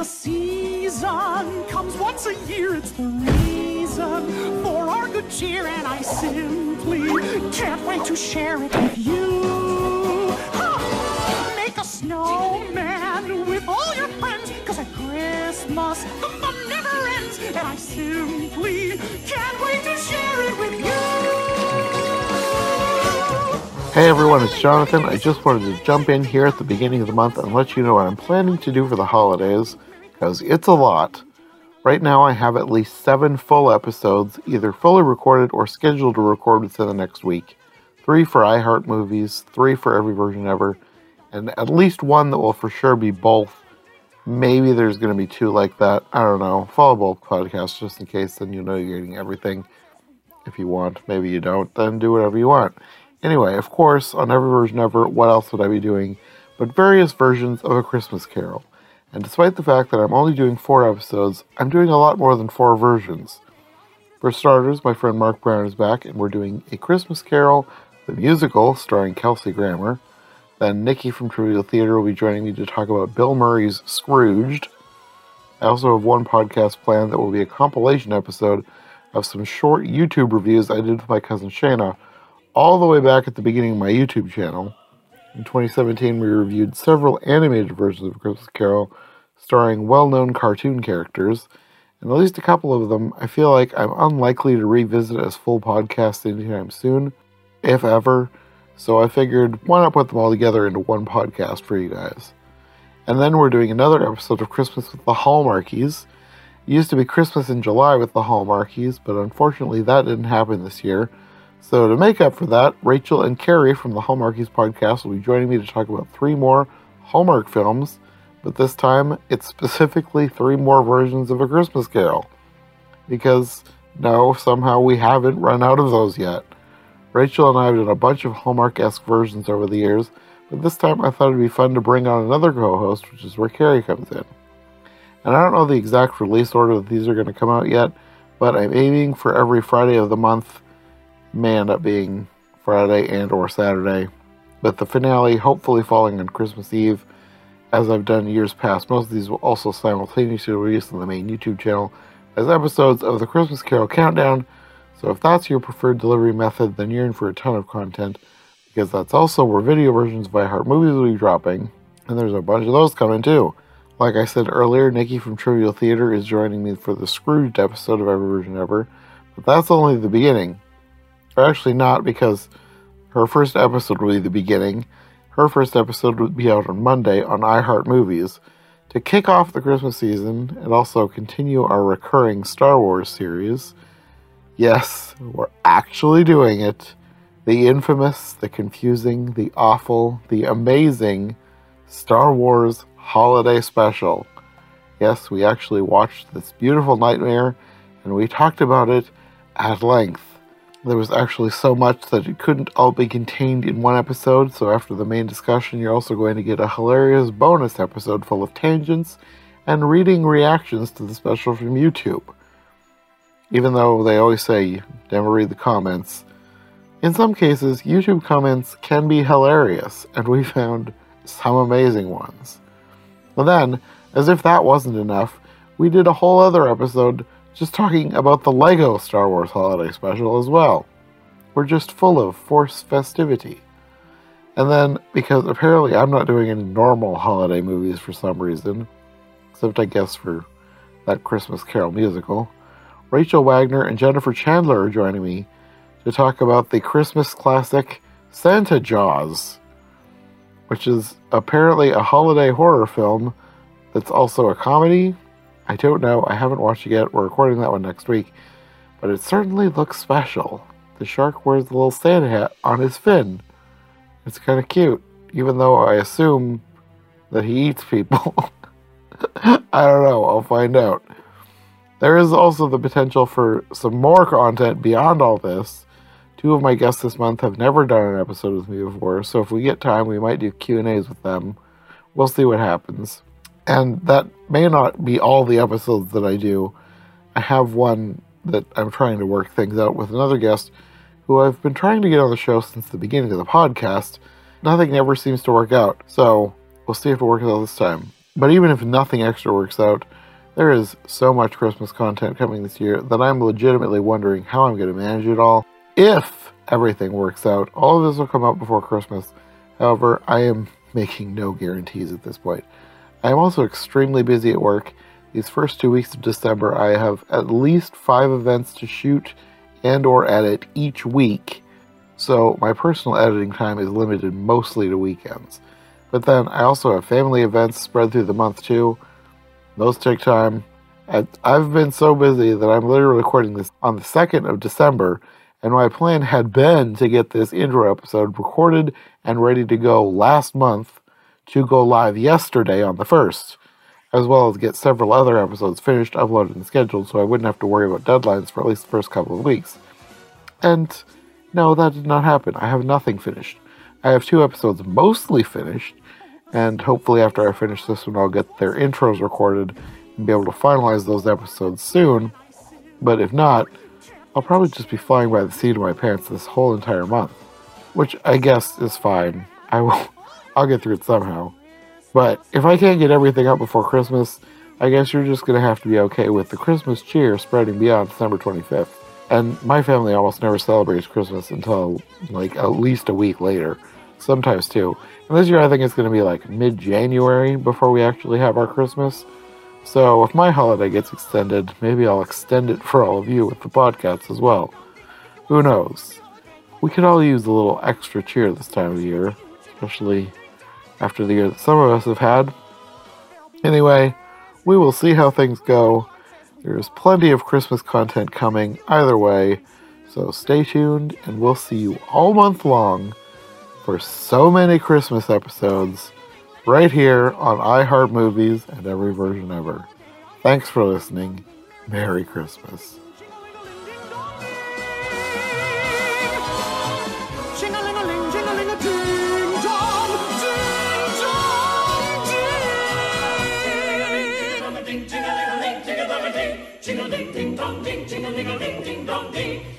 The season comes once a year, it's the reason for our good cheer, and I simply can't wait to share it with you. Ha! Make a snowman with all your friends, cause at Christmas the fun never ends, and I simply can't wait to share it with you. Hey everyone, it's Jonathan. I just wanted to jump in here at the beginning of the month and let you know what I'm planning to do for the holidays, because it's a lot. Right now, I have at least seven full episodes, either fully recorded or scheduled to record within the next week. Three for iHeart Movies, three for Every Version Ever, and at least one that will for sure be both. Maybe there's going to be two like that. I don't know. Follow both podcasts just in case, then you know you're getting everything. If you want, maybe you don't, then do whatever you want. Anyway, of course, on every version ever, what else would I be doing but various versions of A Christmas Carol? And despite the fact that I'm only doing four episodes, I'm doing a lot more than four versions. For starters, my friend Mark Brown is back, and we're doing A Christmas Carol, the musical, starring Kelsey Grammer. Then Nikki from Trivial Theater will be joining me to talk about Bill Murray's Scrooged. I also have one podcast planned that will be a compilation episode of some short YouTube reviews I did with my cousin Shayna all the way back at the beginning of my YouTube channel. In 2017, we reviewed several animated versions of Christmas Carol starring well known cartoon characters, and at least a couple of them I feel like I'm unlikely to revisit as full podcasts anytime soon, if ever, so I figured why not put them all together into one podcast for you guys. And then we're doing another episode of Christmas with the Hallmarkies. It used to be Christmas in July with the Hallmarkies, but unfortunately that didn't happen this year. So, to make up for that, Rachel and Carrie from the Hallmarkies podcast will be joining me to talk about three more Hallmark films, but this time it's specifically three more versions of A Christmas Carol. Because, no, somehow we haven't run out of those yet. Rachel and I have done a bunch of Hallmark esque versions over the years, but this time I thought it'd be fun to bring on another co host, which is where Carrie comes in. And I don't know the exact release order that these are going to come out yet, but I'm aiming for every Friday of the month may end up being Friday and or Saturday, but the finale hopefully falling on Christmas Eve, as I've done years past. Most of these will also simultaneously release on the main YouTube channel as episodes of the Christmas Carol Countdown. So if that's your preferred delivery method, then you're in for a ton of content, because that's also where video versions of iHeart Movies will be dropping, and there's a bunch of those coming too. Like I said earlier, Nikki from Trivial Theater is joining me for the Scrooged episode of Every Version Ever, but that's only the beginning. Or actually, not because her first episode will be the beginning. Her first episode would be out on Monday on iHeartMovies to kick off the Christmas season and also continue our recurring Star Wars series. Yes, we're actually doing it. The infamous, the confusing, the awful, the amazing Star Wars Holiday Special. Yes, we actually watched this beautiful nightmare and we talked about it at length. There was actually so much that it couldn't all be contained in one episode, so after the main discussion, you're also going to get a hilarious bonus episode full of tangents and reading reactions to the special from YouTube. Even though they always say never read the comments, in some cases, YouTube comments can be hilarious, and we found some amazing ones. And then, as if that wasn't enough, we did a whole other episode just talking about the LEGO Star Wars Holiday Special as well. We're just full of forced festivity. And then, because apparently I'm not doing any normal holiday movies for some reason, except I guess for that Christmas Carol musical, Rachel Wagner and Jennifer Chandler are joining me to talk about the Christmas classic Santa Jaws, which is apparently a holiday horror film that's also a comedy I don't know. I haven't watched it yet. We're recording that one next week. But it certainly looks special. The shark wears the little Santa hat on his fin. It's kind of cute, even though I assume that he eats people. I don't know. I'll find out. There is also the potential for some more content beyond all this. Two of my guests this month have never done an episode with me before, so if we get time, we might do Q and A's with them. We'll see what happens. And that may not be all the episodes that I do. I have one that I'm trying to work things out with another guest who I've been trying to get on the show since the beginning of the podcast. Nothing ever seems to work out. So we'll see if it works out this time. But even if nothing extra works out, there is so much Christmas content coming this year that I'm legitimately wondering how I'm going to manage it all. If everything works out, all of this will come out before Christmas. However, I am making no guarantees at this point. I am also extremely busy at work. These first two weeks of December, I have at least five events to shoot and or edit each week, so my personal editing time is limited mostly to weekends. But then I also have family events spread through the month too. Those take time. And I've been so busy that I'm literally recording this on the 2nd of December, and my plan had been to get this intro episode recorded and ready to go last month to go live yesterday on the 1st, as well as get several other episodes finished, uploaded, and scheduled so I wouldn't have to worry about deadlines for at least the first couple of weeks. And no, that did not happen. I have nothing finished. I have two episodes mostly finished, and hopefully, after I finish this one, I'll get their intros recorded and be able to finalize those episodes soon. But if not, I'll probably just be flying by the seat of my pants this whole entire month, which I guess is fine. I will, I'll get through it somehow. But if I can't get everything up before Christmas, I guess you're just gonna have to be okay with the Christmas cheer spreading beyond December 25th. And my family almost never celebrates Christmas until like at least a week later, sometimes two. And this year I think it's gonna be like mid January before we actually have our Christmas. So if my holiday gets extended, maybe I'll extend it for all of you with the podcast as well. Who knows? We could all use a little extra cheer this time of year, especially after the year that some of us have had. Anyway, we will see how things go. There's plenty of Christmas content coming either way, so stay tuned and we'll see you all month long for so many Christmas episodes right here on iHeart Movies and every version ever. Thanks for listening. Merry Christmas. Ching-a-ling, ding dong, ding, ching-a-ling-a-ling, ding dong, ding.